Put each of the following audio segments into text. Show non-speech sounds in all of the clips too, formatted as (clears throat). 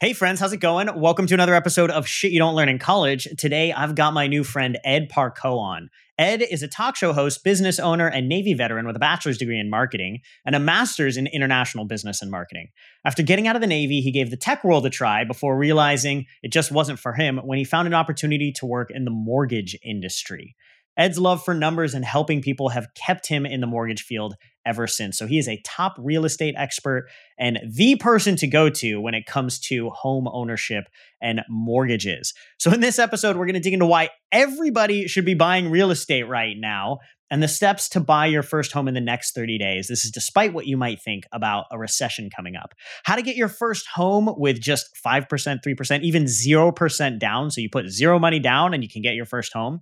Hey, friends, how's it going? Welcome to another episode of Shit You Don't Learn in College. Today, I've got my new friend Ed Parco on. Ed is a talk show host, business owner, and Navy veteran with a bachelor's degree in marketing and a master's in international business and marketing. After getting out of the Navy, he gave the tech world a try before realizing it just wasn't for him when he found an opportunity to work in the mortgage industry. Ed's love for numbers and helping people have kept him in the mortgage field ever since. So he is a top real estate expert and the person to go to when it comes to home ownership and mortgages. So in this episode, we're going to dig into why everybody should be buying real estate right now and the steps to buy your first home in the next 30 days. This is despite what you might think about a recession coming up. How to get your first home with just 5%, 3%, even 0% down. So you put zero money down and you can get your first home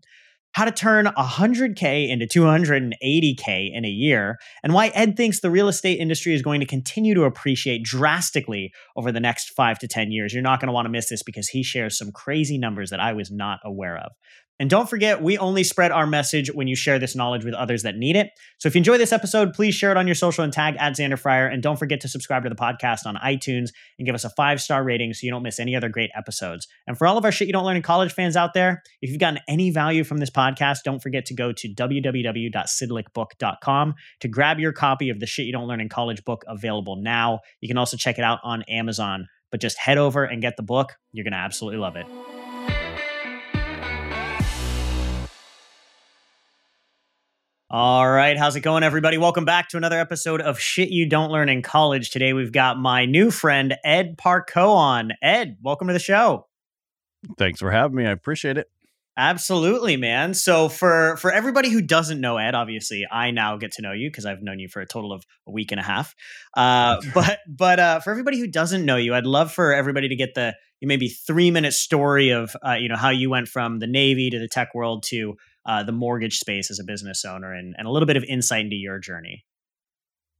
how to turn 100K into 280K in a year, and why Ed thinks the real estate industry is going to continue to appreciate drastically over the next five to 10 years. You're not going to want to miss this because he shares some crazy numbers that I was not aware of. And don't forget, we only spread our message when you share this knowledge with others that need it. So if you enjoy this episode, please share it on your social and tag at Xander Fryer. And don't forget to subscribe to the podcast on iTunes and give us a five star rating so you don't miss any other great episodes. And for all of our shit you don't learn in college fans out there, if you've gotten any value from this podcast, don't forget to go to www.sidlickbook.com to grab your copy of the shit you don't learn in college book available now. You can also check it out on Amazon. But just head over and get the book. You're going to absolutely love it. All right, how's it going, everybody? Welcome back to another episode of Shit You Don't Learn in College. Today we've got my new friend Ed Parco on. Ed, welcome to the show. Thanks for having me. I appreciate it. Absolutely, man. So for for everybody who doesn't know Ed, obviously I now get to know you because I've known you for a total of a week and a half. Uh, (laughs) but but uh, for everybody who doesn't know you, I'd love for everybody to get the maybe three minute story of uh, you know how you went from the Navy to the tech world to uh, the mortgage space as a business owner and, and a little bit of insight into your journey.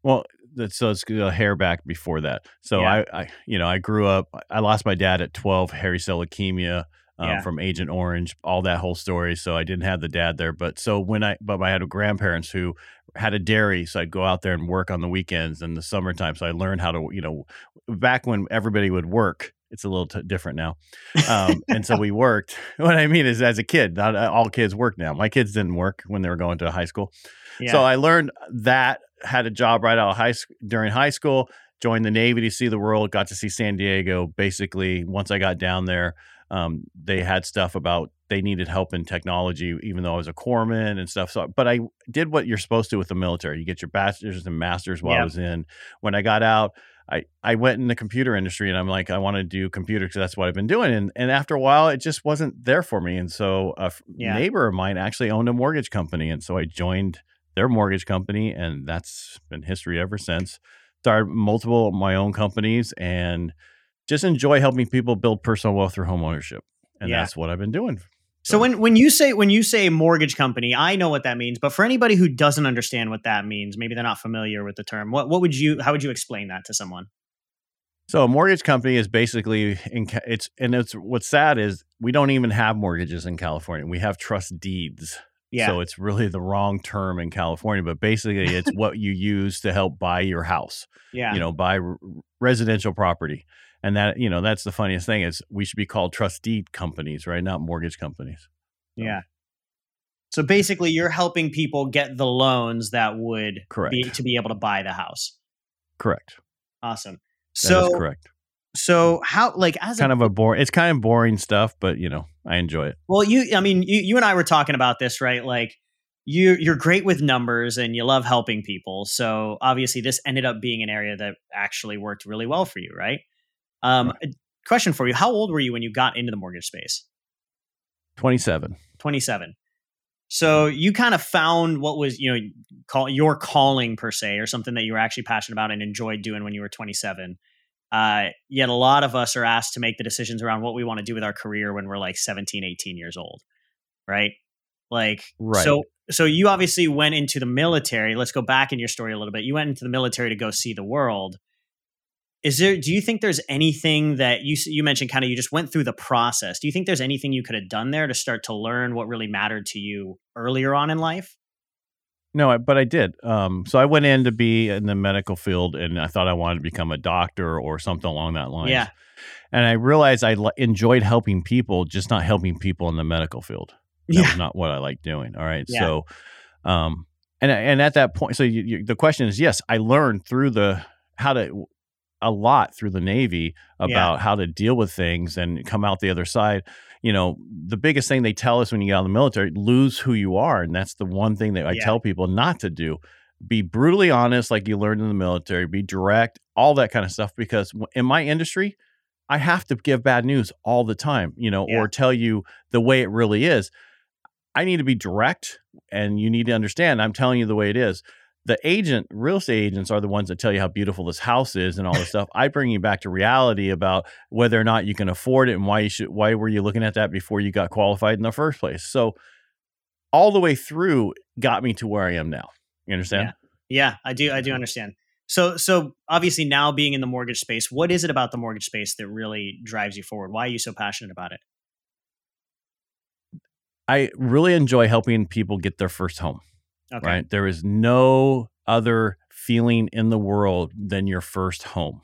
Well, so it's a hair back before that. So yeah. I, I, you know, I grew up. I lost my dad at twelve, hairy cell leukemia um, yeah. from Agent Orange, all that whole story. So I didn't have the dad there. But so when I, but I had grandparents who had a dairy, so I'd go out there and work on the weekends in the summertime. So I learned how to, you know, back when everybody would work, it's a little t- different now. (laughs) Um, and so we worked. (laughs) What I mean is, as a kid, not all kids work now. My kids didn't work when they were going to high school. Yeah. So I learned that, had a job right out of high school during high school, joined the Navy to see the world, got to see San Diego. Basically, once I got down there, um, they had stuff about they needed help in technology, even though I was a corpsman and stuff. So, but I did what you're supposed to with the military. You get your bachelor's and masters while I was in. When I got out, I, I went in the computer industry and I'm like, I want to do computer because that's what I've been doing. And, and after a while, it just wasn't there for me. And so a yeah. neighbor of mine actually owned a mortgage company. And so I joined their mortgage company and that's been history ever since. Started multiple of my own companies and just enjoy helping people build personal wealth through home ownership. And yeah. that's what I've been doing so when when you say when you say mortgage company, I know what that means, but for anybody who doesn't understand what that means, maybe they're not familiar with the term. What what would you how would you explain that to someone? So a mortgage company is basically in, it's and it's what's sad is we don't even have mortgages in California. We have trust deeds. Yeah. So it's really the wrong term in California, but basically it's what you use to help buy your house. Yeah. You know, buy r- residential property and that you know that's the funniest thing is we should be called trust deed companies right not mortgage companies so. yeah so basically you're helping people get the loans that would correct be, to be able to buy the house correct awesome So correct. So how like as kind a, of a boring it's kind of boring stuff, but you know, I enjoy it. Well, you I mean, you, you and I were talking about this, right? Like you you're great with numbers and you love helping people. So obviously this ended up being an area that actually worked really well for you, right? Um right. question for you, how old were you when you got into the mortgage space? 27. 27. So you kind of found what was, you know, call your calling per se, or something that you were actually passionate about and enjoyed doing when you were 27. Uh, yet a lot of us are asked to make the decisions around what we want to do with our career when we're like 17, 18 years old, right? Like, right. so so you obviously went into the military. Let's go back in your story a little bit. You went into the military to go see the world is there do you think there's anything that you you mentioned kind of you just went through the process. Do you think there's anything you could have done there to start to learn what really mattered to you earlier on in life? No but i did um, so i went in to be in the medical field and i thought i wanted to become a doctor or something along that line yeah. And i realized i l- enjoyed helping people just not helping people in the medical field. That yeah. was not what i like doing all right? Yeah. so um and and at that point so you, you, the question is yes i learned through the how to a lot through the Navy about yeah. how to deal with things and come out the other side. You know, the biggest thing they tell us when you get out of the military, lose who you are. And that's the one thing that I yeah. tell people not to do. Be brutally honest, like you learned in the military, be direct, all that kind of stuff. Because in my industry, I have to give bad news all the time, you know, yeah. or tell you the way it really is. I need to be direct and you need to understand I'm telling you the way it is the agent, real estate agents are the ones that tell you how beautiful this house is and all this stuff. I bring you back to reality about whether or not you can afford it and why you should, why were you looking at that before you got qualified in the first place? So all the way through got me to where I am now. You understand? Yeah, yeah I do. I do understand. So, so obviously now being in the mortgage space, what is it about the mortgage space that really drives you forward? Why are you so passionate about it? I really enjoy helping people get their first home. Okay. Right. There is no other feeling in the world than your first home.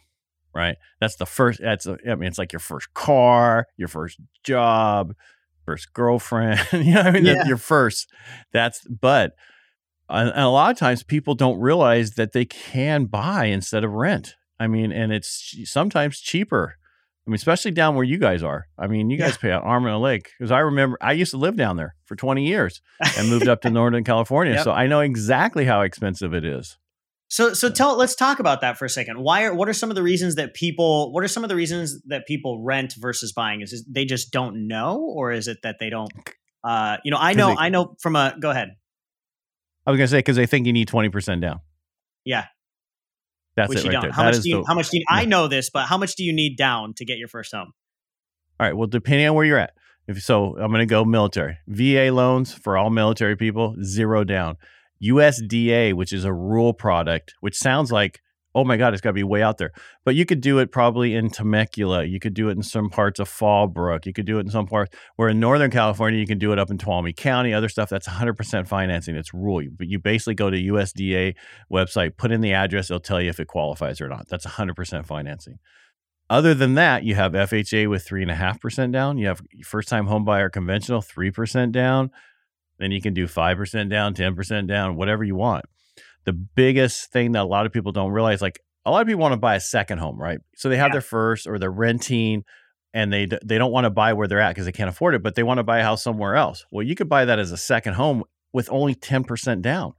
Right. That's the first. That's a, I mean, it's like your first car, your first job, first girlfriend. (laughs) you know, I mean, yeah. your first. That's but. And a lot of times people don't realize that they can buy instead of rent. I mean, and it's sometimes cheaper I mean, especially down where you guys are. I mean, you guys yeah. pay an arm and a leg because I remember I used to live down there for 20 years and moved up to (laughs) Northern California. Yep. So I know exactly how expensive it is. So, so tell, let's talk about that for a second. Why are, what are some of the reasons that people, what are some of the reasons that people rent versus buying? Is it they just don't know or is it that they don't, uh, you know, I know, they, I know from a, go ahead. I was going to say, cause they think you need 20% down. Yeah. That's Which it right there. How much do you? The, how much do you? I know this, but how much do you need down to get your first home? All right. Well, depending on where you're at. If so, I'm going to go military. VA loans for all military people, zero down. USDA, which is a rural product, which sounds like oh my God, it's got to be way out there. But you could do it probably in Temecula. You could do it in some parts of Fallbrook. You could do it in some parts where in Northern California, you can do it up in Tuolumne County, other stuff. That's 100% financing. It's rural. But you basically go to USDA website, put in the address, it'll tell you if it qualifies or not. That's 100% financing. Other than that, you have FHA with 3.5% down. You have first time home buyer conventional, 3% down. Then you can do 5% down, 10% down, whatever you want the biggest thing that a lot of people don't realize like a lot of people want to buy a second home right? So they have yeah. their first or they're renting and they they don't want to buy where they're at because they can't afford it but they want to buy a house somewhere else. Well you could buy that as a second home with only 10% down.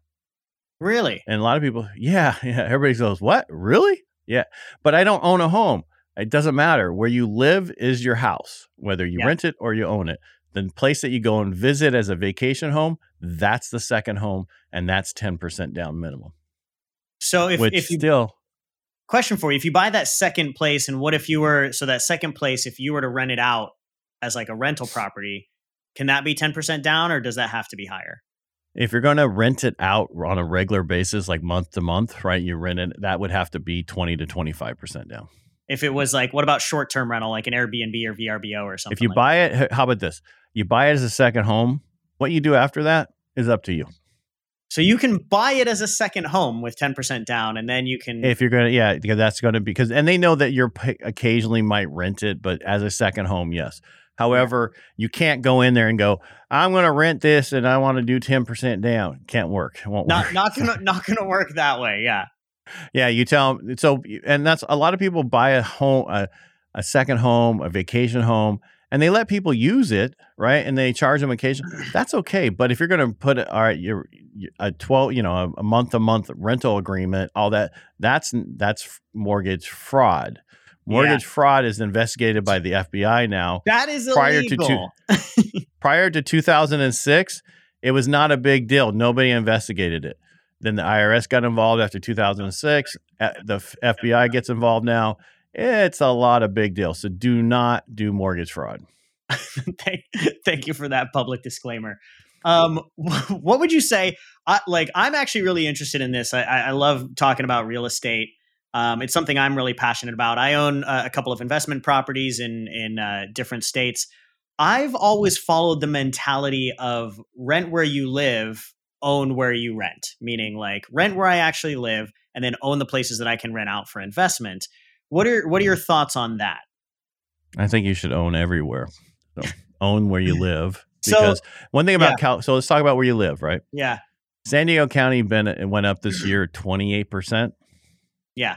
Really? And a lot of people yeah (laughs) yeah everybody goes what? Really? Yeah. But i don't own a home. It doesn't matter. Where you live is your house whether you yeah. rent it or you own it the place that you go and visit as a vacation home, that's the second home, and that's 10% down minimum. So if, Which if you still question for you, if you buy that second place, and what if you were so that second place, if you were to rent it out as like a rental property, can that be 10% down or does that have to be higher? If you're going to rent it out on a regular basis, like month to month, right? You rent it, that would have to be 20 to 25% down. If it was like, what about short term rental, like an Airbnb or VRBO or something? If you like buy that? it, how about this? You buy it as a second home. What you do after that is up to you. So you can buy it as a second home with 10% down and then you can If you're going to yeah, because that's going to be because and they know that you're occasionally might rent it, but as a second home, yes. However, you can't go in there and go, I'm going to rent this and I want to do 10% down. Can't work. It won't not, work. Not going (laughs) to not going to work that way. Yeah. Yeah, you tell them. So, and that's a lot of people buy a home, a, a second home, a vacation home, and they let people use it, right? And they charge them occasion. Mm. That's okay. But if you're going to put all right, you're a twelve, you know, a month to month rental agreement, all that, that's that's mortgage fraud. Mortgage yeah. fraud is investigated by the FBI now. That is prior illegal. to two, (laughs) prior to 2006, it was not a big deal. Nobody investigated it. Then the IRS got involved after 2006. Eh, the FBI gets involved now. It's a lot of big deal. So do not do mortgage fraud. (laughs) thank, thank you for that public disclaimer. Um, (laughs) what would you say? I, like, I'm actually really interested in this. I, I love talking about real estate. Um, it's something I'm really passionate about. I own a, a couple of investment properties in in uh, different states. I've always followed the mentality of rent where you live own where you rent, meaning like rent where I actually live and then own the places that I can rent out for investment. What are what are your thoughts on that? I think you should own everywhere. So (laughs) own where you live. Because so, one thing about yeah. Cal, so let's talk about where you live, right? Yeah. San Diego County been went up this year twenty eight percent. Yeah.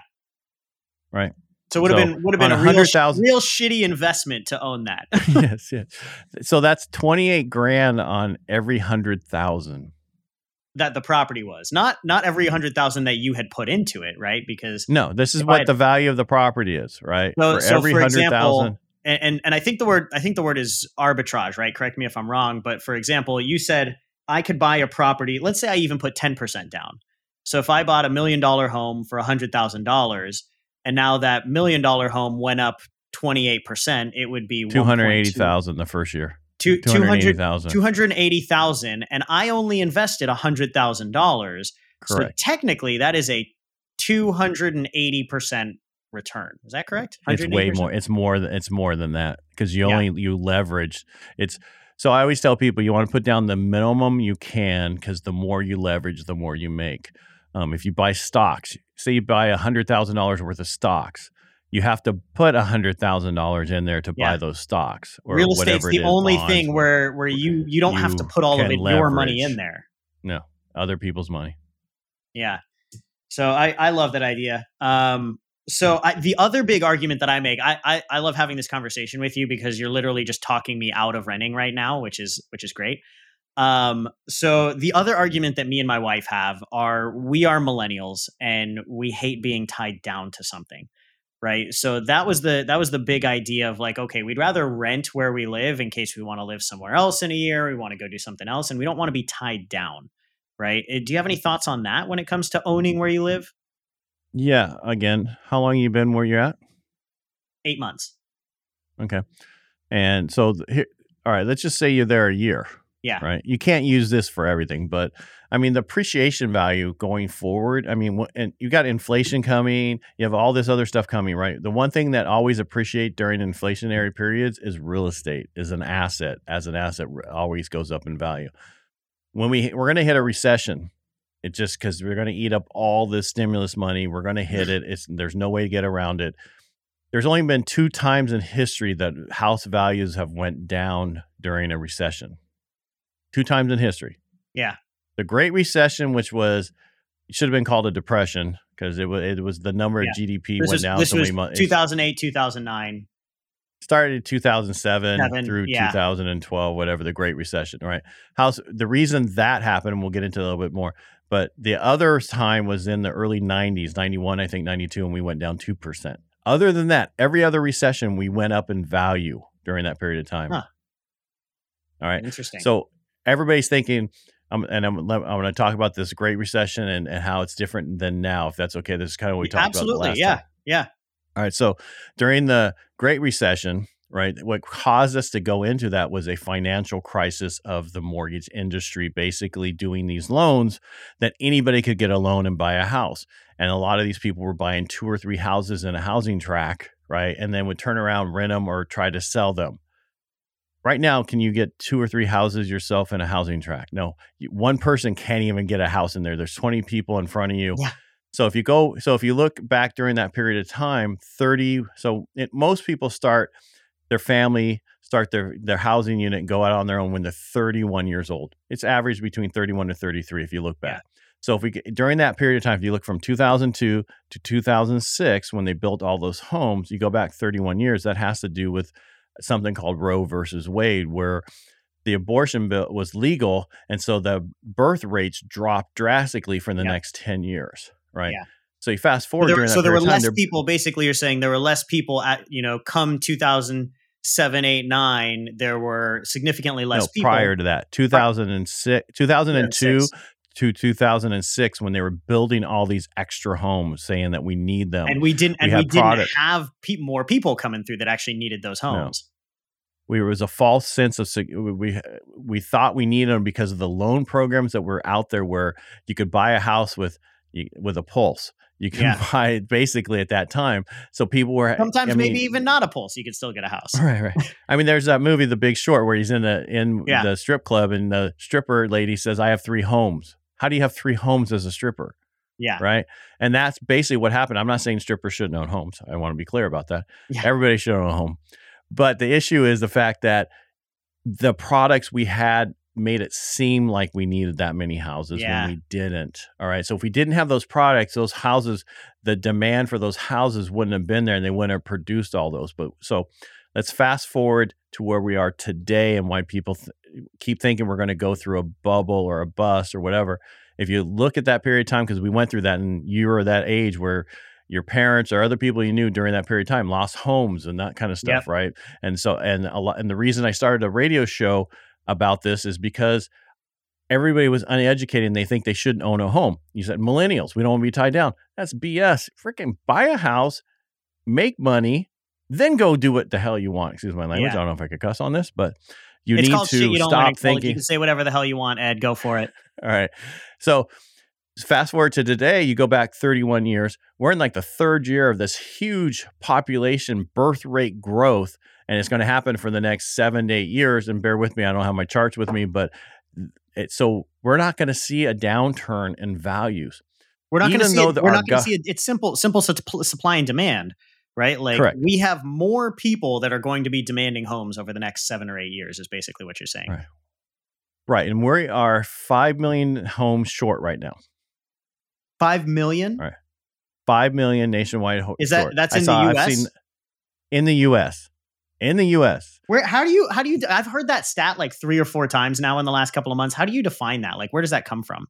Right. So it would have so been would have been a real, real shitty investment to own that. (laughs) yes, yes. So that's twenty eight grand on every hundred thousand that the property was. Not not every mm-hmm. hundred thousand that you had put into it right? Because no this is what had, the value of the property is right? So, for so every hundred thousand and, and and i think the word i think the word is arbitrage right? Correct me if i'm wrong but for example you said i could buy a property let's say i even put 10% down. So if i bought a million dollar home for a hundred thousand dollars and now that million dollar home went up 28% it would be 280000 the first year Two, 280,000. 280,000 and I only invested $100,000. So technically that is a 280% return. Is that correct? It's way more. It's more than it's more than that because you only yeah. you leverage it's so I always tell people you want to put down the minimum you can because the more you leverage, the more you make. Um, if you buy stocks, say you buy a hundred thousand dollars worth of stocks, you have to put a hundred thousand dollars in there to yeah. buy those stocks. Or Real estate's the only bonds, thing where where you you don't you have to put all of it leverage. your money in there. No, other people's money. Yeah. So I I love that idea. Um. So I, the other big argument that I make, I, I I love having this conversation with you because you're literally just talking me out of renting right now, which is which is great. Um, so the other argument that me and my wife have are we are millennials and we hate being tied down to something right? So that was the that was the big idea of like okay we'd rather rent where we live in case we want to live somewhere else in a year we want to go do something else and we don't want to be tied down right? Eh, do you have any thoughts on that when it comes to owning where you live? Yeah again how long you been where you're at? Eight months. Okay and so here all right let's just say you're there a year yeah. Right. You can't use this for everything, but I mean, the appreciation value going forward. I mean, and you got inflation coming. You have all this other stuff coming, right? The one thing that always appreciate during inflationary periods is real estate. Is an asset. As an asset, always goes up in value. When we we're going to hit a recession, it just because we're going to eat up all this stimulus money. We're going to hit it. It's there's no way to get around it. There's only been two times in history that house values have went down during a recession two times in history. Yeah. The Great Recession, which was should have been called a depression because it was it was the number yeah. of GDP this went was, down this so many months. 2008, 2009. Started 2007 Seven, through yeah. 2012, whatever the Great Recession, right? How's the reason that happened, we'll get into a little bit more. But the other time was in the early 90s, 91, I think 92, and we went down 2%. Other than that, every other recession, we went up in value during that period of time. Huh. All right. Interesting. So everybody's thinking, um, and I'm, I'm going to talk about this Great Recession and, and how it's different than now, if that's okay. This is kind of what we talked Absolutely, about. Absolutely, yeah, time. yeah. All right. So during the Great Recession, right, what caused us to go into that was a financial crisis of the mortgage industry, basically doing these loans that anybody could get a loan and buy a house. And a lot of these people were buying two or three houses in a housing track, right, and then would turn around, rent them, or try to sell them right now can you get two or three houses yourself in a housing tract no one person can't even get a house in there there's 20 people in front of you yeah. so if you go so if you look back during that period of time 30 so it, most people start their family start their their housing unit and go out on their own when they're 31 years old it's average between 31 to 33 if you look back yeah. So if we during that period of time, if you look from 2002 to 2006, when they built all those homes, you go back 31 years. That has to do with something called Roe versus Wade, where the abortion bill was legal, and so the birth rates dropped drastically for the yep. next 10 years. Right. Yeah. So you fast forward. So there, so there were less people. Basically, you're saying there were less people at you know come 2007, 8, 9. There were significantly less no, people prior to that. 2006, 2002 to 2006 when they were building all these extra homes, saying that we need them, and we didn't, we and we didn't have pe- more people coming through that actually needed those homes. No we was a false sense of we we thought we needed them because of the loan programs that were out there where you could buy a house with with a pulse you can yeah. (laughs) buy basically at that time. So people were sometimes I mean, maybe even not a pulse. You could still get a house. (laughs) Right, right. I mean, there's that movie, The Big Short, where he's in the in yeah. the strip club, and the stripper lady says, "I have three homes." How do you have three homes as a stripper? Yeah. Right. And that's basically what happened. I'm not saying strippers shouldn't own homes. I want to be clear about that. Yeah. Everybody should own a home. But the issue is the fact that the products we had made it seem like we needed that many houses yeah. when we didn't. All right. So if we didn't have those products, those houses, the demand for those houses wouldn't have been there and they wouldn't have produced all those. But so let's fast forward to where we are today and why people th- keep thinking we're going to go through a bubble or a bust or whatever. If you look at that period of time, because we went through that and you were that age where your parents or other people you knew during that period of time lost homes and that kind of stuff, yep. right? And so, and a lot, and the reason I started a radio show about this is because everybody was uneducated and they think they shouldn't own a home. You said millennials, we don't want to be tied down. That's BS. Freaking buy a house, make money, then go do what the hell you want. Excuse my language. Yeah. I don't know if I could cuss on this, but you it's need to you stop thinking. You can say whatever the hell you want, Ed. Go for it. (laughs) All right. So fast forward to today, you go back 31 years. We're in like the third year of this huge population birth rate growth and it's going to happen for the next seven to eight years. And bear with me, I don't have my charts with me, but it, so we're not going to see a downturn in values. We're not going to see. It, we're not going to see it. It's simple, simple supply and demand, right? Like Correct. we have more people that are going to be demanding homes over the next seven or eight years. Is basically what you're saying. Right. Right, and we are five million homes short right now. Five million. Right. Five million nationwide. Ho- Is that short. that's in saw, the U.S. in the U.S in the US. Where how do you how do you I've heard that stat like 3 or 4 times now in the last couple of months. How do you define that? Like where does that come from?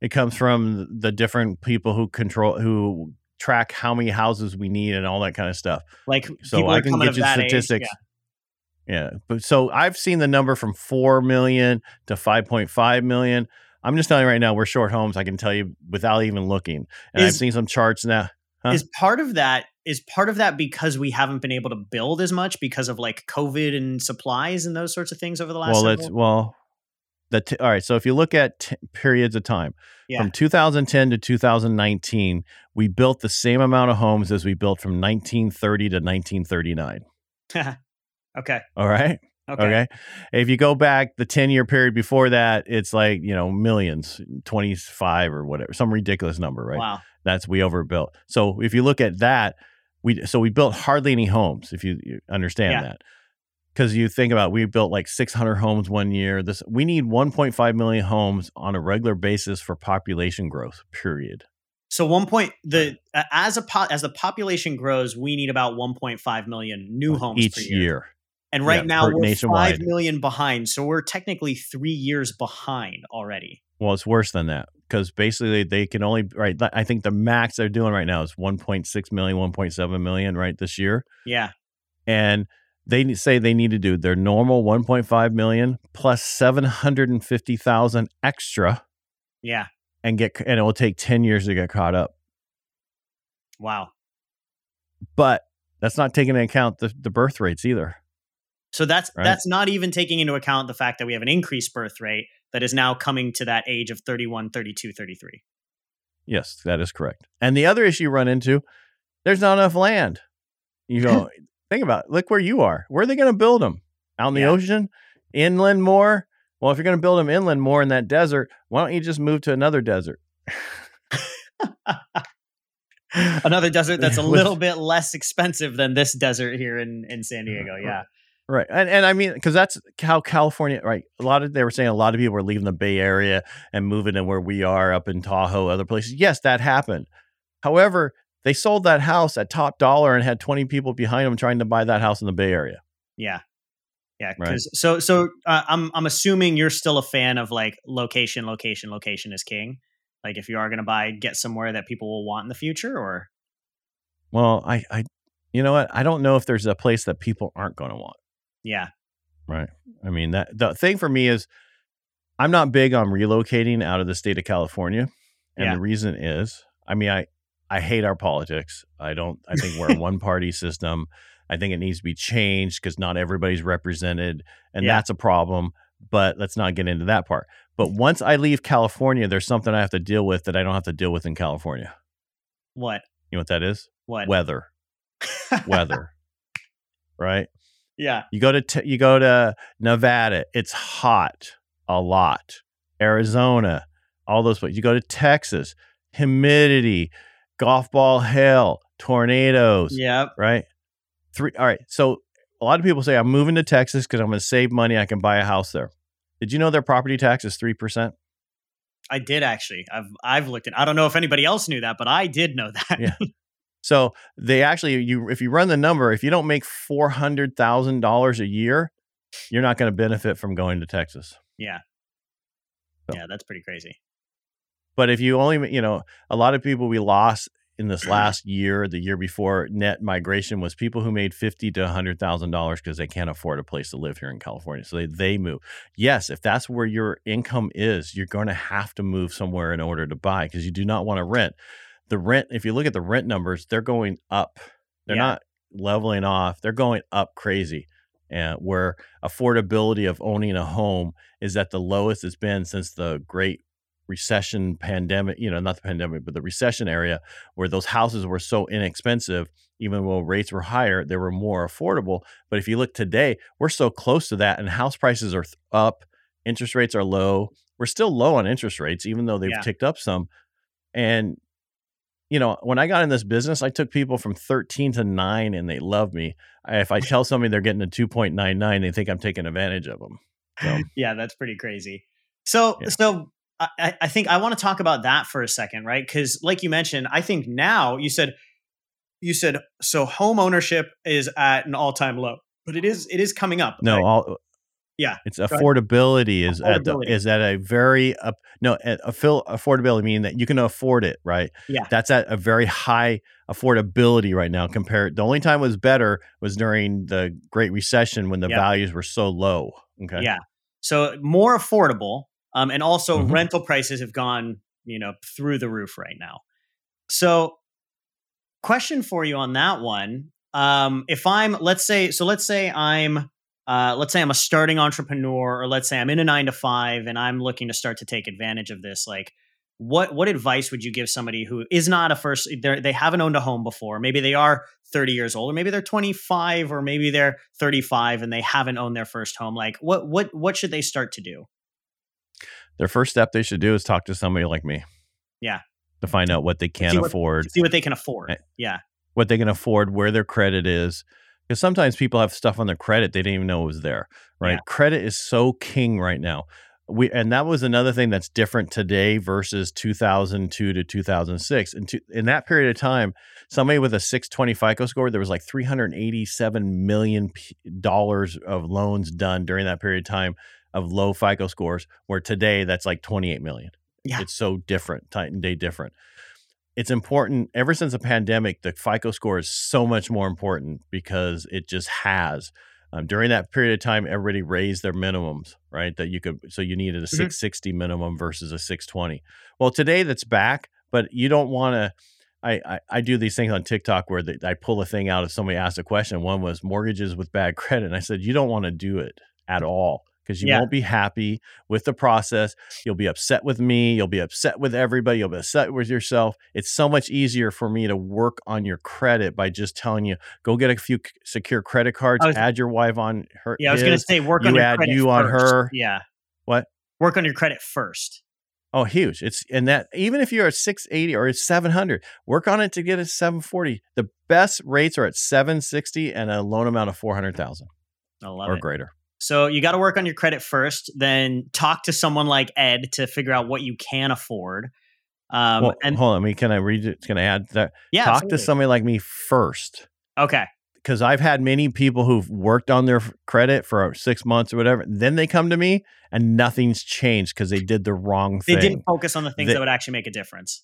It comes from the different people who control who track how many houses we need and all that kind of stuff. Like so I can get you statistics. Age, yeah. yeah. But so I've seen the number from 4 million to 5.5 million. I'm just telling you right now, we're short homes. I can tell you without even looking. And is, I've seen some charts now. Huh? Is part of that is part of that because we haven't been able to build as much because of like COVID and supplies and those sorts of things over the last. Well, let's well, the t- all right. So if you look at t- periods of time yeah. from 2010 to 2019, we built the same amount of homes as we built from 1930 to 1939. (laughs) okay. All right. Okay. okay. If you go back the 10 year period before that, it's like, you know, millions, 25 or whatever, some ridiculous number, right? Wow. That's we overbuilt. So if you look at that, we so we built hardly any homes if you, you understand yeah. that because you think about we built like 600 homes one year this we need 1.5 million homes on a regular basis for population growth period so one point the uh, as a po- as the population grows we need about 1.5 million new homes each year. year. and right yeah, now we're nationwide. 5 million behind so we're technically 3 years behind already well it's worse than that because basically they can only right. I think the max they're doing right now is 1.6 million, 1.7 million right this year. Yeah, and they say they need to do their normal 1.5 million plus 750,000 extra. Yeah, and get and it will take 10 years to get caught up. Wow. But that's not taking into account the, the birth rates either. So that's right? that's not even taking into account the fact that we have an increased birth rate that is now coming to that age of 31, 32, 33. Yes, that is correct. And the other issue you run into, there's not enough land. You (laughs) go, think about it. Look where you are. Where are they going to build them? Out in the yeah. ocean? Inland more? Well, if you're going to build them inland more in that desert, why don't you just move to another desert? (laughs) another desert that's a (laughs) little bit less expensive than this desert here in, in San uh, Diego. Yeah. Right. And and I mean, because that's how California, right? A lot of they were saying a lot of people were leaving the Bay Area and moving to where we are up in Tahoe, other places. Yes, that happened. However, they sold that house at top dollar and had 20 people behind them trying to buy that house in the Bay Area. Yeah. Yeah, because right. so so uh, I'm I'm assuming you're still a fan of like location, location, location is king. Like if you are going to buy, get somewhere that people will want in the future, or. Well, I I, you know what? I don't know if there's a place that people aren't going to want. Yeah. Right. I mean that the thing for me is, I'm not big on relocating out of the state of California, and yeah. the reason is, I mean, I I hate our politics. I don't. I think we're a (laughs) one party system. I think it needs to be changed because not everybody's represented, and yeah. that's a problem. But let's not get into that part. But once I leave California, there's something I have to deal with that I don't have to deal with in California. What? You know what that is? What? Weather. Weather. (laughs) Right? Yeah. You go to t- you go to Nevada, it's hot a lot. Arizona, all those places. You go to Texas, humidity, golf ball hail, tornadoes. Yep. Right? Three. All right. So a lot of people say I'm moving to Texas because I'm going to save money. I can buy a house there. Did you know their property tax is three percent? I did actually. I've I've looked at. I don't know if anybody else knew that, but I did know that. yeah. (laughs) So they actually, you if you run the number, if you don't make four hundred thousand dollars a year, you're not going to benefit from going to Texas. Yeah. So. Yeah, that's pretty crazy. But if you only, you know, a lot of people we lost in this (clears throat) last year, the year before, net migration was people who made fifty to hundred thousand dollars because they can't afford a place to live here in California, so they they move. Yes, if that's where your income is, you're going to have to move somewhere in order to buy because you do not want to rent. The rent, if you look at the rent numbers, they're going up. They're yeah. not leveling off. They're going up crazy. And where affordability of owning a home is at the lowest it's been since the Great recession pandemic, you know, not the pandemic, but the recession area where those houses were so inexpensive, even though rates were higher, they were more affordable. But if you look today, we're so close to that and house prices are up, interest rates are low. We're still low on interest rates, even though they've yeah. ticked up some. And you know, when I got in this business, I took people from 13 to 9 and they love me. If I tell somebody they're getting a 2.99, they think I'm taking advantage of them. So. yeah, that's pretty crazy. So, yeah. so I, I think I want to talk about that for a second, right? Because, like you mentioned, I think now you said you said so home ownership is at an all time low, but it is it is coming up. No, right? all yeah, it's affordability is affordability. at the, is at a very up no a, fill, affordability meaning that you can afford it, right? Yeah, that's at a very high affordability right now. Compared, the only time it was better was during the Great Recession when the values were so low. Okay, yeah, so more affordable um, and also mm-hmm. rental prices have gone, you know, through the roof right now. So, question for you on that one. Um, if I'm, let's say, so let's say I'm, uh, let's say I'm a starting entrepreneur, or let's say I'm in a nine to five and I'm looking to start to take advantage of this. Like, what what advice would you give somebody who is not a first? They haven't owned a home before. Maybe they are 30 years old, or maybe they're 25, or maybe they're 35 and they haven't owned their first home. Like, what what what should they start to do? Their first step they should do is talk to somebody like me. Yeah. To find out what they can see what, afford. See what they can afford. Eh, yeah. What they can afford, where their credit is. Because sometimes people have stuff on their credit they didn't even know was there. Right. Yeah. Credit is so king right now. We and that was another thing that's different today versus 2002 to 2006. And to, in that period of time, somebody with a 620 FICO score, there was like 387 million dollars of loans done during that period of time of low FICO scores, where today that's like 28 million. Yeah. It's so different, night and day different. It's important ever since the pandemic, the FICO score is so much more important because it just has. Um, during that period of time, everybody raised their minimums, right? That you could, so you needed a mm-hmm. 660 minimum versus a 620. Well, today that's back, but you don't want to. I, I, I, do these things on TikTok where I pull a thing out if somebody asks a question. One was mortgages with bad (laughs) credit. And I said, you don't want to do it at all because you yeah. won't be happy with the process. You'll be upset with me. You'll be upset with everybody. You'll be upset with yourself. It's so much easier for me to work on your credit by just telling you go get a few secure credit cards, was, add your wife on her. Yeah, I was going to say work on you add you first. on her. Yeah. What? Work on your credit first. Oh, huge. It's and that even if you're at 680 or it's 700, work on it to get a 740. The best rates are at 760 and a loan amount of 400,000. I love or it. greater. So you got to work on your credit first, then talk to someone like Ed to figure out what you can afford. Um, well, and hold on, I mean, can I read it? Can I add that? Yeah, talk absolutely. to somebody like me first. Okay. Because I've had many people who've worked on their credit for six months or whatever. Then they come to me and nothing's changed because they did the wrong thing. They didn't focus on the things they, that would actually make a difference.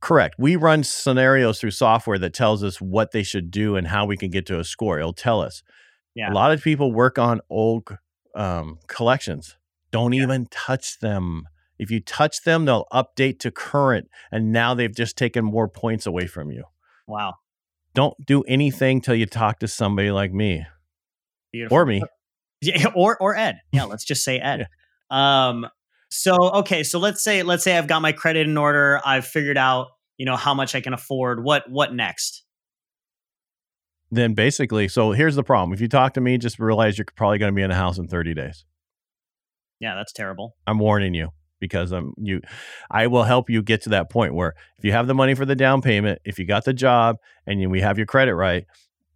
Correct. We run scenarios through software that tells us what they should do and how we can get to a score. It'll tell us. Yeah. A lot of people work on old um, collections. Don't yeah. even touch them. If you touch them, they'll update to current, and now they've just taken more points away from you. Wow. Don't do anything till you talk to somebody like me. Beautiful. Or me. (laughs) Yeah, or or Ed. Yeah, (laughs) let's just say Ed. yeah. Um so okay, so let's say let's say I've got my credit in order, I've figured out, you know, how much I can afford. What what next? Then basically, so here's the problem. If you talk to me, just realize you're probably going to be in a house in 30 days. Yeah, that's terrible. I'm warning you because I'm you I will help you get to that point where if you have the money for the down payment, if you got the job and you, we have your credit right,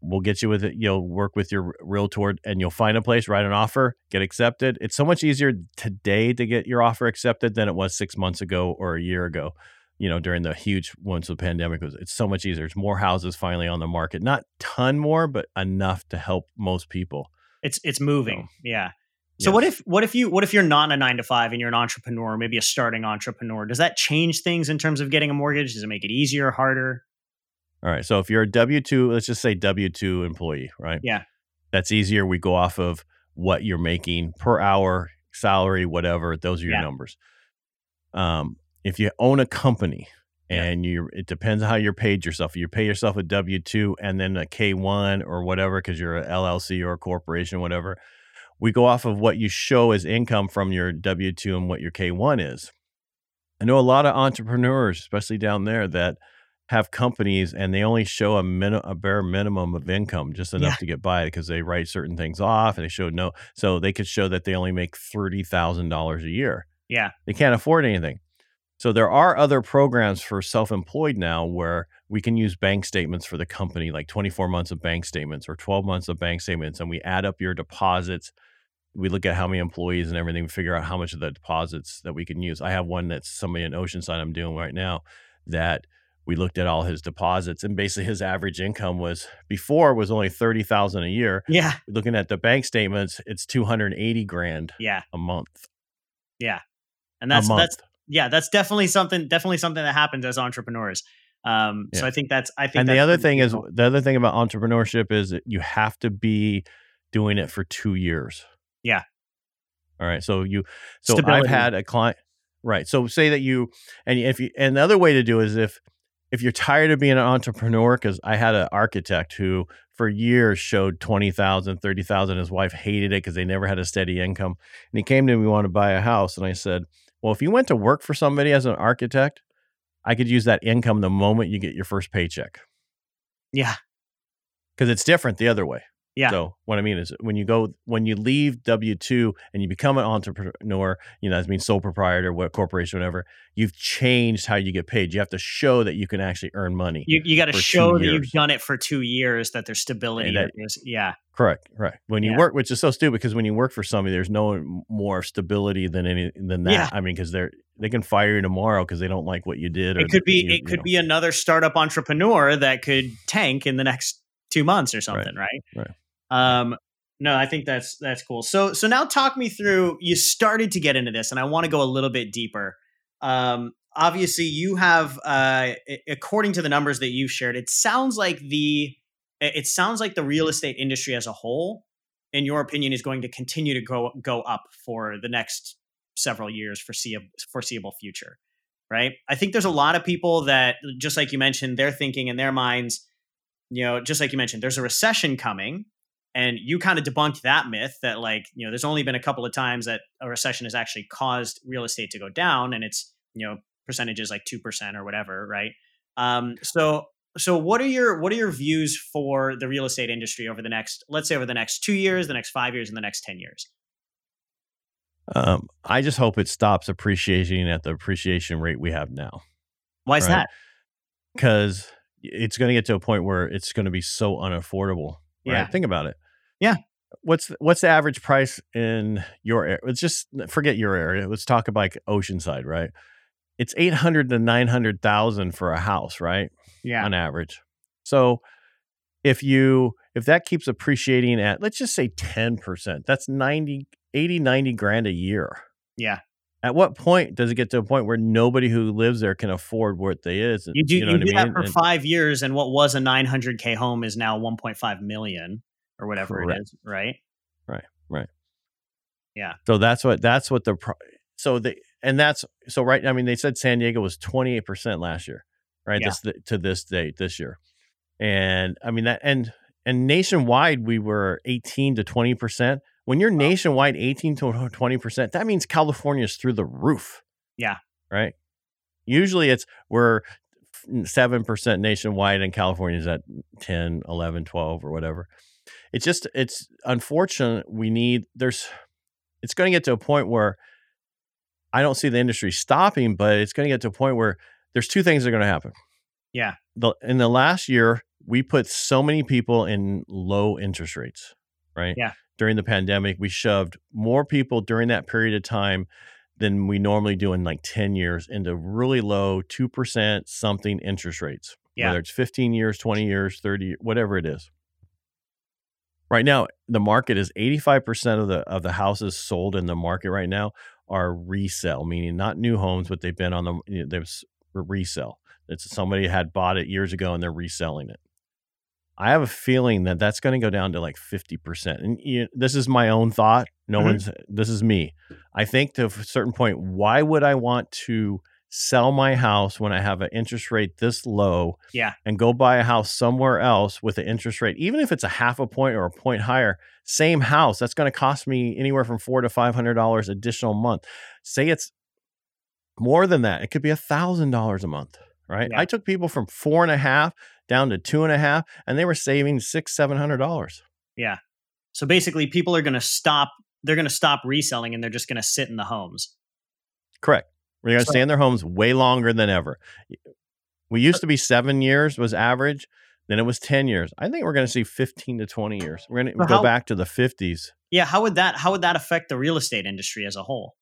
we'll get you with it. You'll work with your realtor and you'll find a place, write an offer, get accepted. It's so much easier today to get your offer accepted than it was six months ago or a year ago. You know, during the huge once the pandemic was, it's so much easier. There's more houses finally on the market, not ton more, but enough to help most people. It's it's moving, so, yeah. So yes. what if what if you what if you're not a nine to five and you're an entrepreneur, maybe a starting entrepreneur? Does that change things in terms of getting a mortgage? Does it make it easier, harder? All right. So if you're a W two, let's just say W two employee, right? Yeah. That's easier. We go off of what you're making per hour, salary, whatever. Those are your yeah. numbers. Um, if you own a company and yeah. you, it depends on how you're paid yourself. You pay yourself a W two and then a K one or whatever because you're a LLC or a corporation, whatever. We go off of what you show as income from your W two and what your K one is. I know a lot of entrepreneurs, especially down there, that have companies and they only show a min- a bare minimum of income, just enough Yeah. to get by because they write certain things off and they show no. So they could show that they only make thirty thousand dollars a year. Yeah. They can't afford anything. So there are other programs for self-employed now where we can use bank statements for the company, like 24 months of bank statements or 12 months of bank statements, and we add up your deposits. We look at how many employees and everything, we figure out how much of the deposits that we can use. I have one that's somebody in Oceanside I'm doing right now that we looked at all his deposits and basically his average income was before was only 30,000 a year. Yeah. Looking at the bank statements, it's 280 grand Yeah. a month. Yeah. And that's that's yeah, that's definitely something definitely something that happens as entrepreneurs. Um so I think that's I think and the other thing is the other thing about entrepreneurship is that you have to be doing it for two years. Yeah. All right. So you so I've had a client right. So say that you and if you and the other way to do it is if if you're tired of being an entrepreneur, because I had an architect who for years showed 20,000, 30,000. His wife hated it because they never had a steady income. And he came to me, we wanted to buy a house. And I said, well, if you went to work for somebody as an architect, I could use that income the moment you get your first paycheck Yeah. because it's different the other way. Yeah. So what I mean is when you go when you leave W two and you become an entrepreneur, you know, that means sole proprietor, what corporation, whatever, you've changed how you get paid. You have to show that you can actually earn money. You you got to show that you've done it for 2 years that there's stability And that- that there's, yeah. Correct. Right. When you Yeah. work, which is so stupid because when you work for somebody, there's no more stability than any than that. Yeah. I mean, because they're they can fire you tomorrow because they don't like what you did. Or It could be you- it you could know. be another startup entrepreneur that could tank in the next 2 months or something, right? right. Um no, I think that's that's cool. So so now talk me through you started to get into this and I want to go a little bit deeper. Um obviously you have uh according to the numbers that you've shared, it sounds like the it sounds like the real estate industry as a whole in your opinion is going to continue to go go up for the next several years foreseeable foreseeable future. Right? I think there's a lot of people that just like you mentioned, they're thinking in their minds, you know, just like you mentioned, there's a recession coming and you kind of debunked that myth that like you know there's only been a couple of times that a recession has actually caused real estate to go down and it's you know percentages like 2% or whatever right um so so what are your what are your views for the real estate industry over the next let's say over the next 2 years the next 5 years and the next 10 years Um, I just hope it stops appreciating at the appreciation rate we have now. why is Right. that because it's going to get to a point where it's going to be so unaffordable. Right? Yeah. Think about it. Yeah. what's what's the average price in your area? Let's just forget your area. Let's talk about like Oceanside, right? It's eight hundred to nine hundred thousand for a house, right? Yeah, on average. So if you if that keeps appreciating at let's just say 10%, that's 90 80 90 grand a year. Yeah. At what point does it get to a point where nobody who lives there can afford what they is? You do, you, know you do that mean? for and, five years, and what was a 900k home is now 1.5 million or whatever correct. it is, right? Right, right. Yeah. So that's what that's what the so the and that's so right. I mean, they said San Diego was 28 percent last year, right? Yeah. This to this date this year, and I mean that and and nationwide we were 18 to 20 percent when you're nationwide 18 to 20%, that means California's through the roof. Yeah. Right. Usually it's we're 7% nationwide and California's at 10, 11, 12 or whatever. It's just, it's unfortunate. We need, there's, it's going to get to a point where I don't see the industry stopping, but it's going to get to a point where there's two things that are going to happen. Yeah. The, in the last year, we put so many people in low interest rates, right? Yeah during the pandemic, we shoved more people during that period of time than we normally do in like 10 years into really low 2% something interest rates. Yeah. Whether it's 15 years, 20 years, 30, whatever it is. Right now, the market is 85% of the of the houses sold in the market right now are resale, meaning not new homes, but they've been on the you know, they've resell. It's somebody had bought it years ago and they're reselling it. I have a feeling that that's going to go down to like 50%. And you know, this is my own thought. No mm-hmm. one's, this is me. I think to a certain point, why would I want to sell my house when I have an interest rate this low? Yeah. And go buy a house somewhere else with an interest rate, even if it's a half a point or a point higher, same house, that's going to cost me anywhere from four to $500 additional month. Say it's more than that. It could be a thousand dollars a month, right? Yeah. I took people from four and a half down to two and a half, and they were saving six, seven hundred dollars. Yeah. So basically, people are going to stop. They're going to stop reselling, and they're just going to sit in the homes. Correct. We're going to so, stay in their homes way longer than ever. We used to be seven years was average. Then it was 10 years. I think we're going to see 15 to 20 years. We're going to go how, back to the 50s. Yeah, how would that how would that affect the real estate industry as a whole?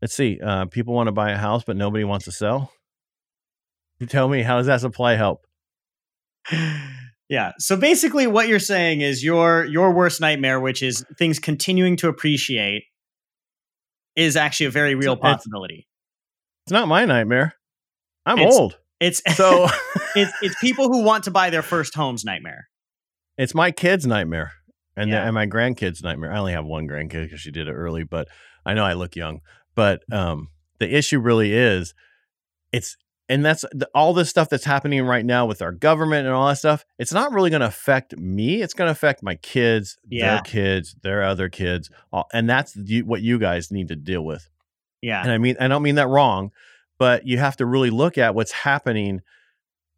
Let's see. Uh, people want to buy a house, but nobody wants to sell. You tell me, how does that supply help? yeah. So basically, what you're saying is your your worst nightmare, which is things continuing to appreciate, is actually a very real possibility. It's not my nightmare. I'm it's, old. It's (laughs) so it's it's people who want to buy their first homes nightmare. It's my kids' nightmare, and yeah. and my grandkids' nightmare. I only have one grandkid because she did it early, but I know I look young. But um, the issue really is, it's and that's the, all this stuff that's happening right now with our government and all that stuff it's not really going to affect me it's going to affect my kids yeah. their kids their other kids all, and that's the, what you guys need to deal with. Yeah. And i mean i don't mean that wrong but you have to really look at what's happening.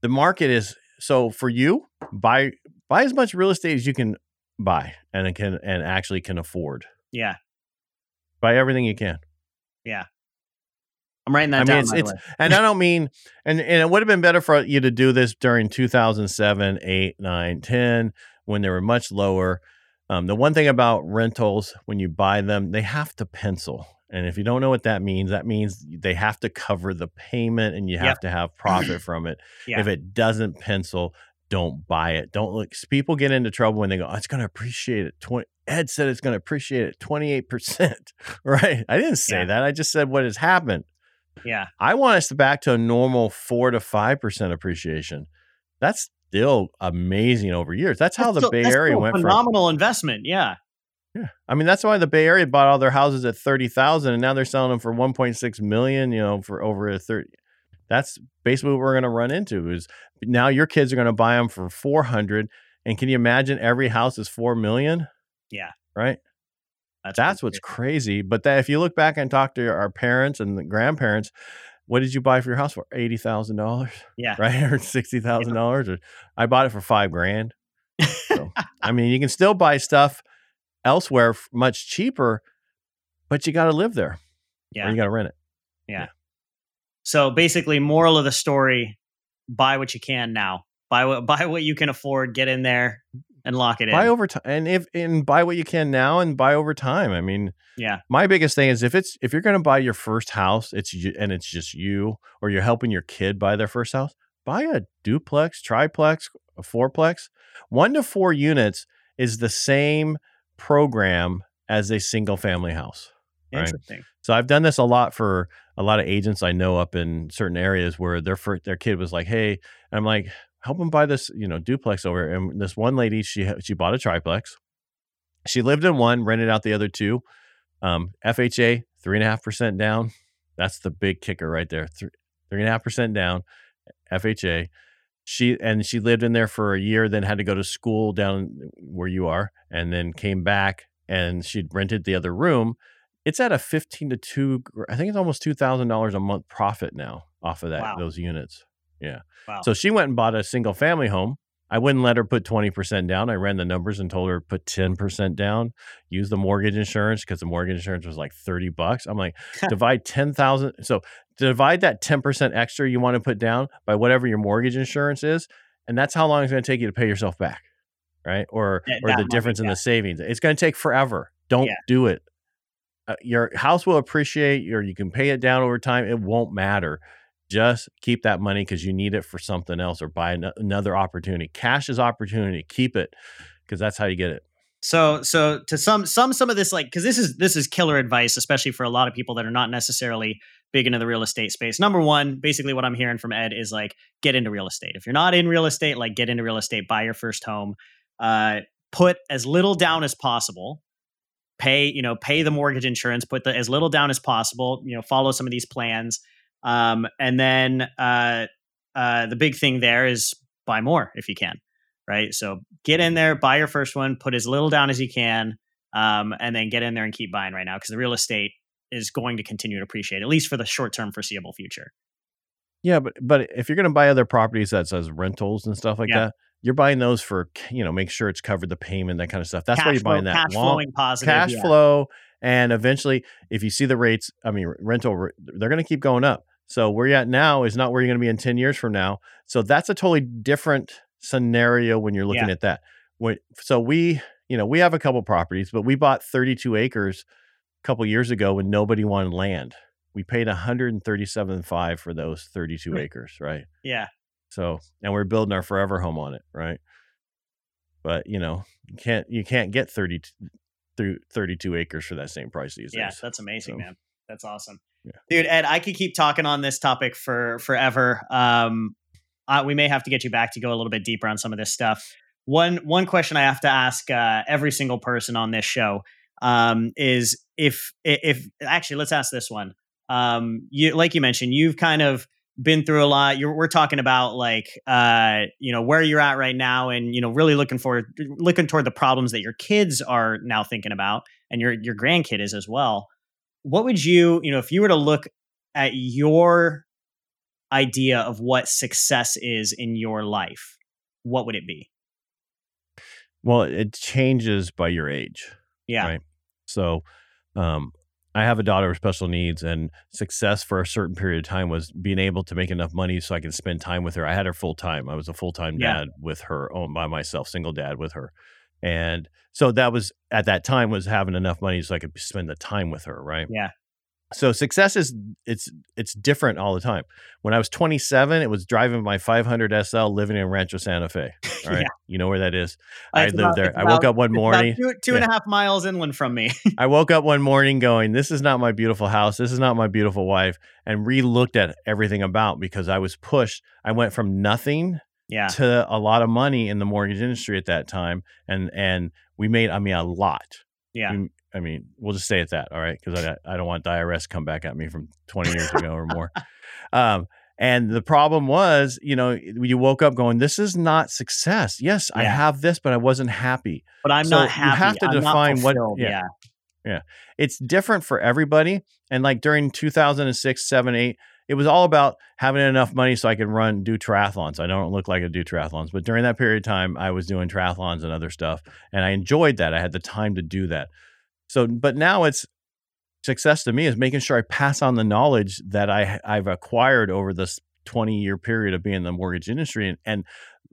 The market is so for you buy buy as much real estate as you can buy and can and actually can afford. Yeah. Buy everything you can. Yeah I'm writing that I mean, down. It's, it's and I don't mean and and it would have been better for you to do this during 2007, 8, 9, 10 when they were much lower. Um, the one thing about rentals when you buy them, they have to pencil. And if you don't know what that means, that means they have to cover the payment and you have yep. to have (clears throat) profit from it. Yeah. If it doesn't pencil, don't buy it. Don't look. People get into trouble when they go, oh, "It's going to appreciate it." Twenty. Ed said it's going to appreciate it twenty eight percent. (laughs) Right? I didn't say yeah. that. I just said what has happened. Yeah. I want us to back to a normal four to five percent appreciation. That's still amazing over years. That's, that's how the still, Bay Area went. Phenomenal from, investment. Yeah. Yeah. I mean, that's why the Bay Area bought all their houses at thirty thousand, and now they're selling them for one point six million. You know, for over a thirty. That's basically what we're going to run into. Is now your kids are going to buy them for four hundred, and can you imagine every house is four million? Yeah. Right. That's, That's what's crazy. But that if you look back and talk to our parents and the grandparents, what did you buy for your house for? Eighty thousand dollars. Yeah. (laughs) Right. Or sixty thousand dollars. Or I bought it for five grand. So, (laughs) I mean, you can still buy stuff elsewhere much cheaper, but you got to live there. Yeah. Or you got to rent it. Yeah. yeah. So basically, moral of the story: buy what you can now. Buy what (laughs) buy what you can afford. Get in there. And lock it buy in. Buy over time, and if and buy what you can now, and buy over time. I mean, yeah. My biggest thing is if it's if you're going to buy your first house, it's you, and it's just you, or you're helping your kid buy their first house. Buy a duplex, triplex, a fourplex. One to four units is the same program as a single family house. Interesting. Right? So I've done this a lot for a lot of agents I know up in certain areas where their first, their kid was like, "Hey," I'm like, "Help them buy this, you know, duplex over." And this one lady, she she bought a triplex. She lived in one, rented out the other two. Um, FHA three and a half percent down. That's the big kicker right there. Three three and a half percent down. FHA. She and she lived in there for a year, then had to go to school down where you are, and then came back and she'd rented the other room it's at a 15 to 2 i think it's almost $2000 a month profit now off of that wow. those units yeah. Wow. so she went and bought a single family home. I wouldn't let her put 20% down. I ran the numbers and told her put 10% down. Use the mortgage insurance because the mortgage insurance was like 30 bucks. I'm like (laughs) divide 10000 so divide that 10% extra you want to put down by whatever your mortgage insurance is and that's how long it's going to take you to pay yourself back right? Or yeah, or the difference in the savings. It's going to take forever. Don't yeah. do it. Uh, your house will appreciate or you can pay it down over time. It won't matter just keep that money because you need it for something else or buy an- another opportunity. Cash is opportunity. Keep it because that's how you get it. So so to some some some of this like because this is this is killer advice especially for a lot of people that are not necessarily big into the real estate space. Number one basically what i'm hearing from ed is like get into real estate. If you're not in real estate like get into real estate. Buy your first home. Uh, put as little down as possible. Pay you know pay the mortgage insurance. Put the as little down as possible. You know follow some of these plans um, and then uh, uh, the big thing there is buy more if you can right so get in there buy your first one put as little down as you can um, and then get in there and keep buying right now because the real estate is going to continue to appreciate at least for the short term foreseeable future yeah but but if you're going to buy other properties that says rentals and stuff like yeah. that you're buying those for you know make sure it's covered the payment that kind of stuff that's cash why you're flow, buying that cash long, flowing positive cash yeah. flow and eventually if you see the rates i mean rental they're going to keep going up so where you're at now is not where you're going to be in 10 years from now so that's a totally different scenario when you're looking yeah. at that when, so we you know we have a couple properties but we bought 32 acres a couple years ago when nobody wanted land we paid 137.5 for those 32 acres right yeah so, and we're building our forever home on it, right? But you know, you can't you can't get 30 through 32 acres for that same price these days. yeah, that's amazing, so, man. That's awesome. Yeah. Dude, Ed, I could keep talking on this topic for forever. Um uh, we may have to get you back to go a little bit deeper on some of this stuff. One one question I have to ask uh, every single person on this show um, is if if actually let's ask this one. Um, you like you mentioned, you've kind of been through a lot. You're, we're talking about like, uh, you know, where you're at right now, and you know, really looking forward, looking toward the problems that your kids are now thinking about, and your your grandkid is as well. What would you, you know, if you were to look at your idea of what success is in your life, what would it be? Well, it changes by your age. Yeah. Right. So, um, I have a daughter with special needs, and success for a certain period of time was being able to make enough money so I can spend time with her. I had her full time. I was a full time yeah. dad with her, owned by myself, single dad with her, and so that was at that time was having enough money so I could spend the time with her. Right. Yeah so success is it's it's different all the time. When I was 27, it was driving my 500 SL, living in Rancho Santa Fe. (laughs) All right, yeah. you know where that is. Uh, I lived about, there. I woke up one morning, two, two yeah. and a half miles inland from me. (laughs) I woke up one morning going, "This is not my beautiful house. This is not my beautiful wife," and re-looked at everything about because I was pushed. I went from nothing yeah. to a lot of money in the mortgage industry at that time, and and we made I mean a lot. Yeah. We, I mean, we'll just stay at that, all right? Because I I don't want the IRS to come back at me from 20 years ago or more. (laughs) Um, and the problem was, you know, you woke up going, "This is not success." Yes, yeah. I have this, but I wasn't happy. But I'm so not happy. You have to I'm define what. Yeah, yeah, yeah, it's different for everybody. And like during 2006, seven, eight, it was all about having enough money so I could run do triathlons. I don't look like I do triathlons, but during that period of time, I was doing triathlons and other stuff, and I enjoyed that. I had the time to do that. So, but now it's success to me is making sure I pass on the knowledge that I I've acquired over this 20 year period of being in the mortgage industry and, and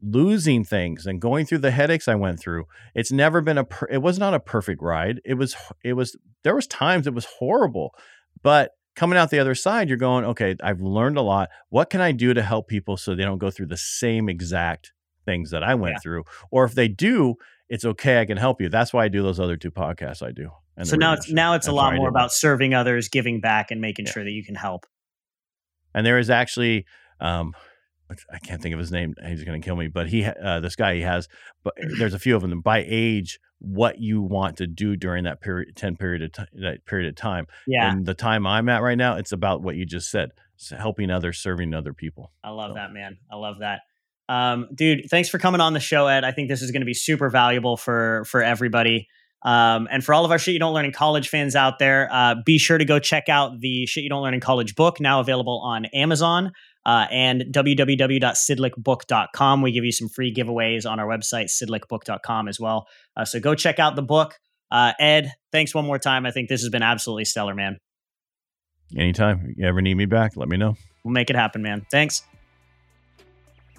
losing things and going through the headaches I went through. It's never been a per- it was not a perfect ride. It was it was there was times it was horrible. But coming out the other side, you're going, okay, I've learned a lot. What can I do to help people so they don't go through the same exact things that I went yeah. through? Or if they do, it's okay. I can help you. That's why I do those other two podcasts I do. so now it's now it's That's a lot more about serving others, giving back, and making yeah. sure that you can help. And there is actually um, I can't think of his name. He's going to kill me. But he, uh, this guy, he has. But there's a few of them by age. What you want to do during that period, ten period of t- that period of time. Yeah. And the time I'm at right now, it's about what you just said: helping others, serving other people. I love so. that, man. I love that. Um, dude, thanks for coming on the show, Ed. I think this is going to be super valuable for for everybody. Um, and for all of our shit you don't learn in college fans out there, uh, be sure to go check out the shit you don't learn in college book now available on Amazon uh, and www.sidlickbook.com. We give you some free giveaways on our website, sidlickbook.com as well. Uh, so go check out the book. Uh, Ed, thanks one more time. I think this has been absolutely stellar, man. Anytime you ever need me back, let me know. We'll make it happen, man. Thanks.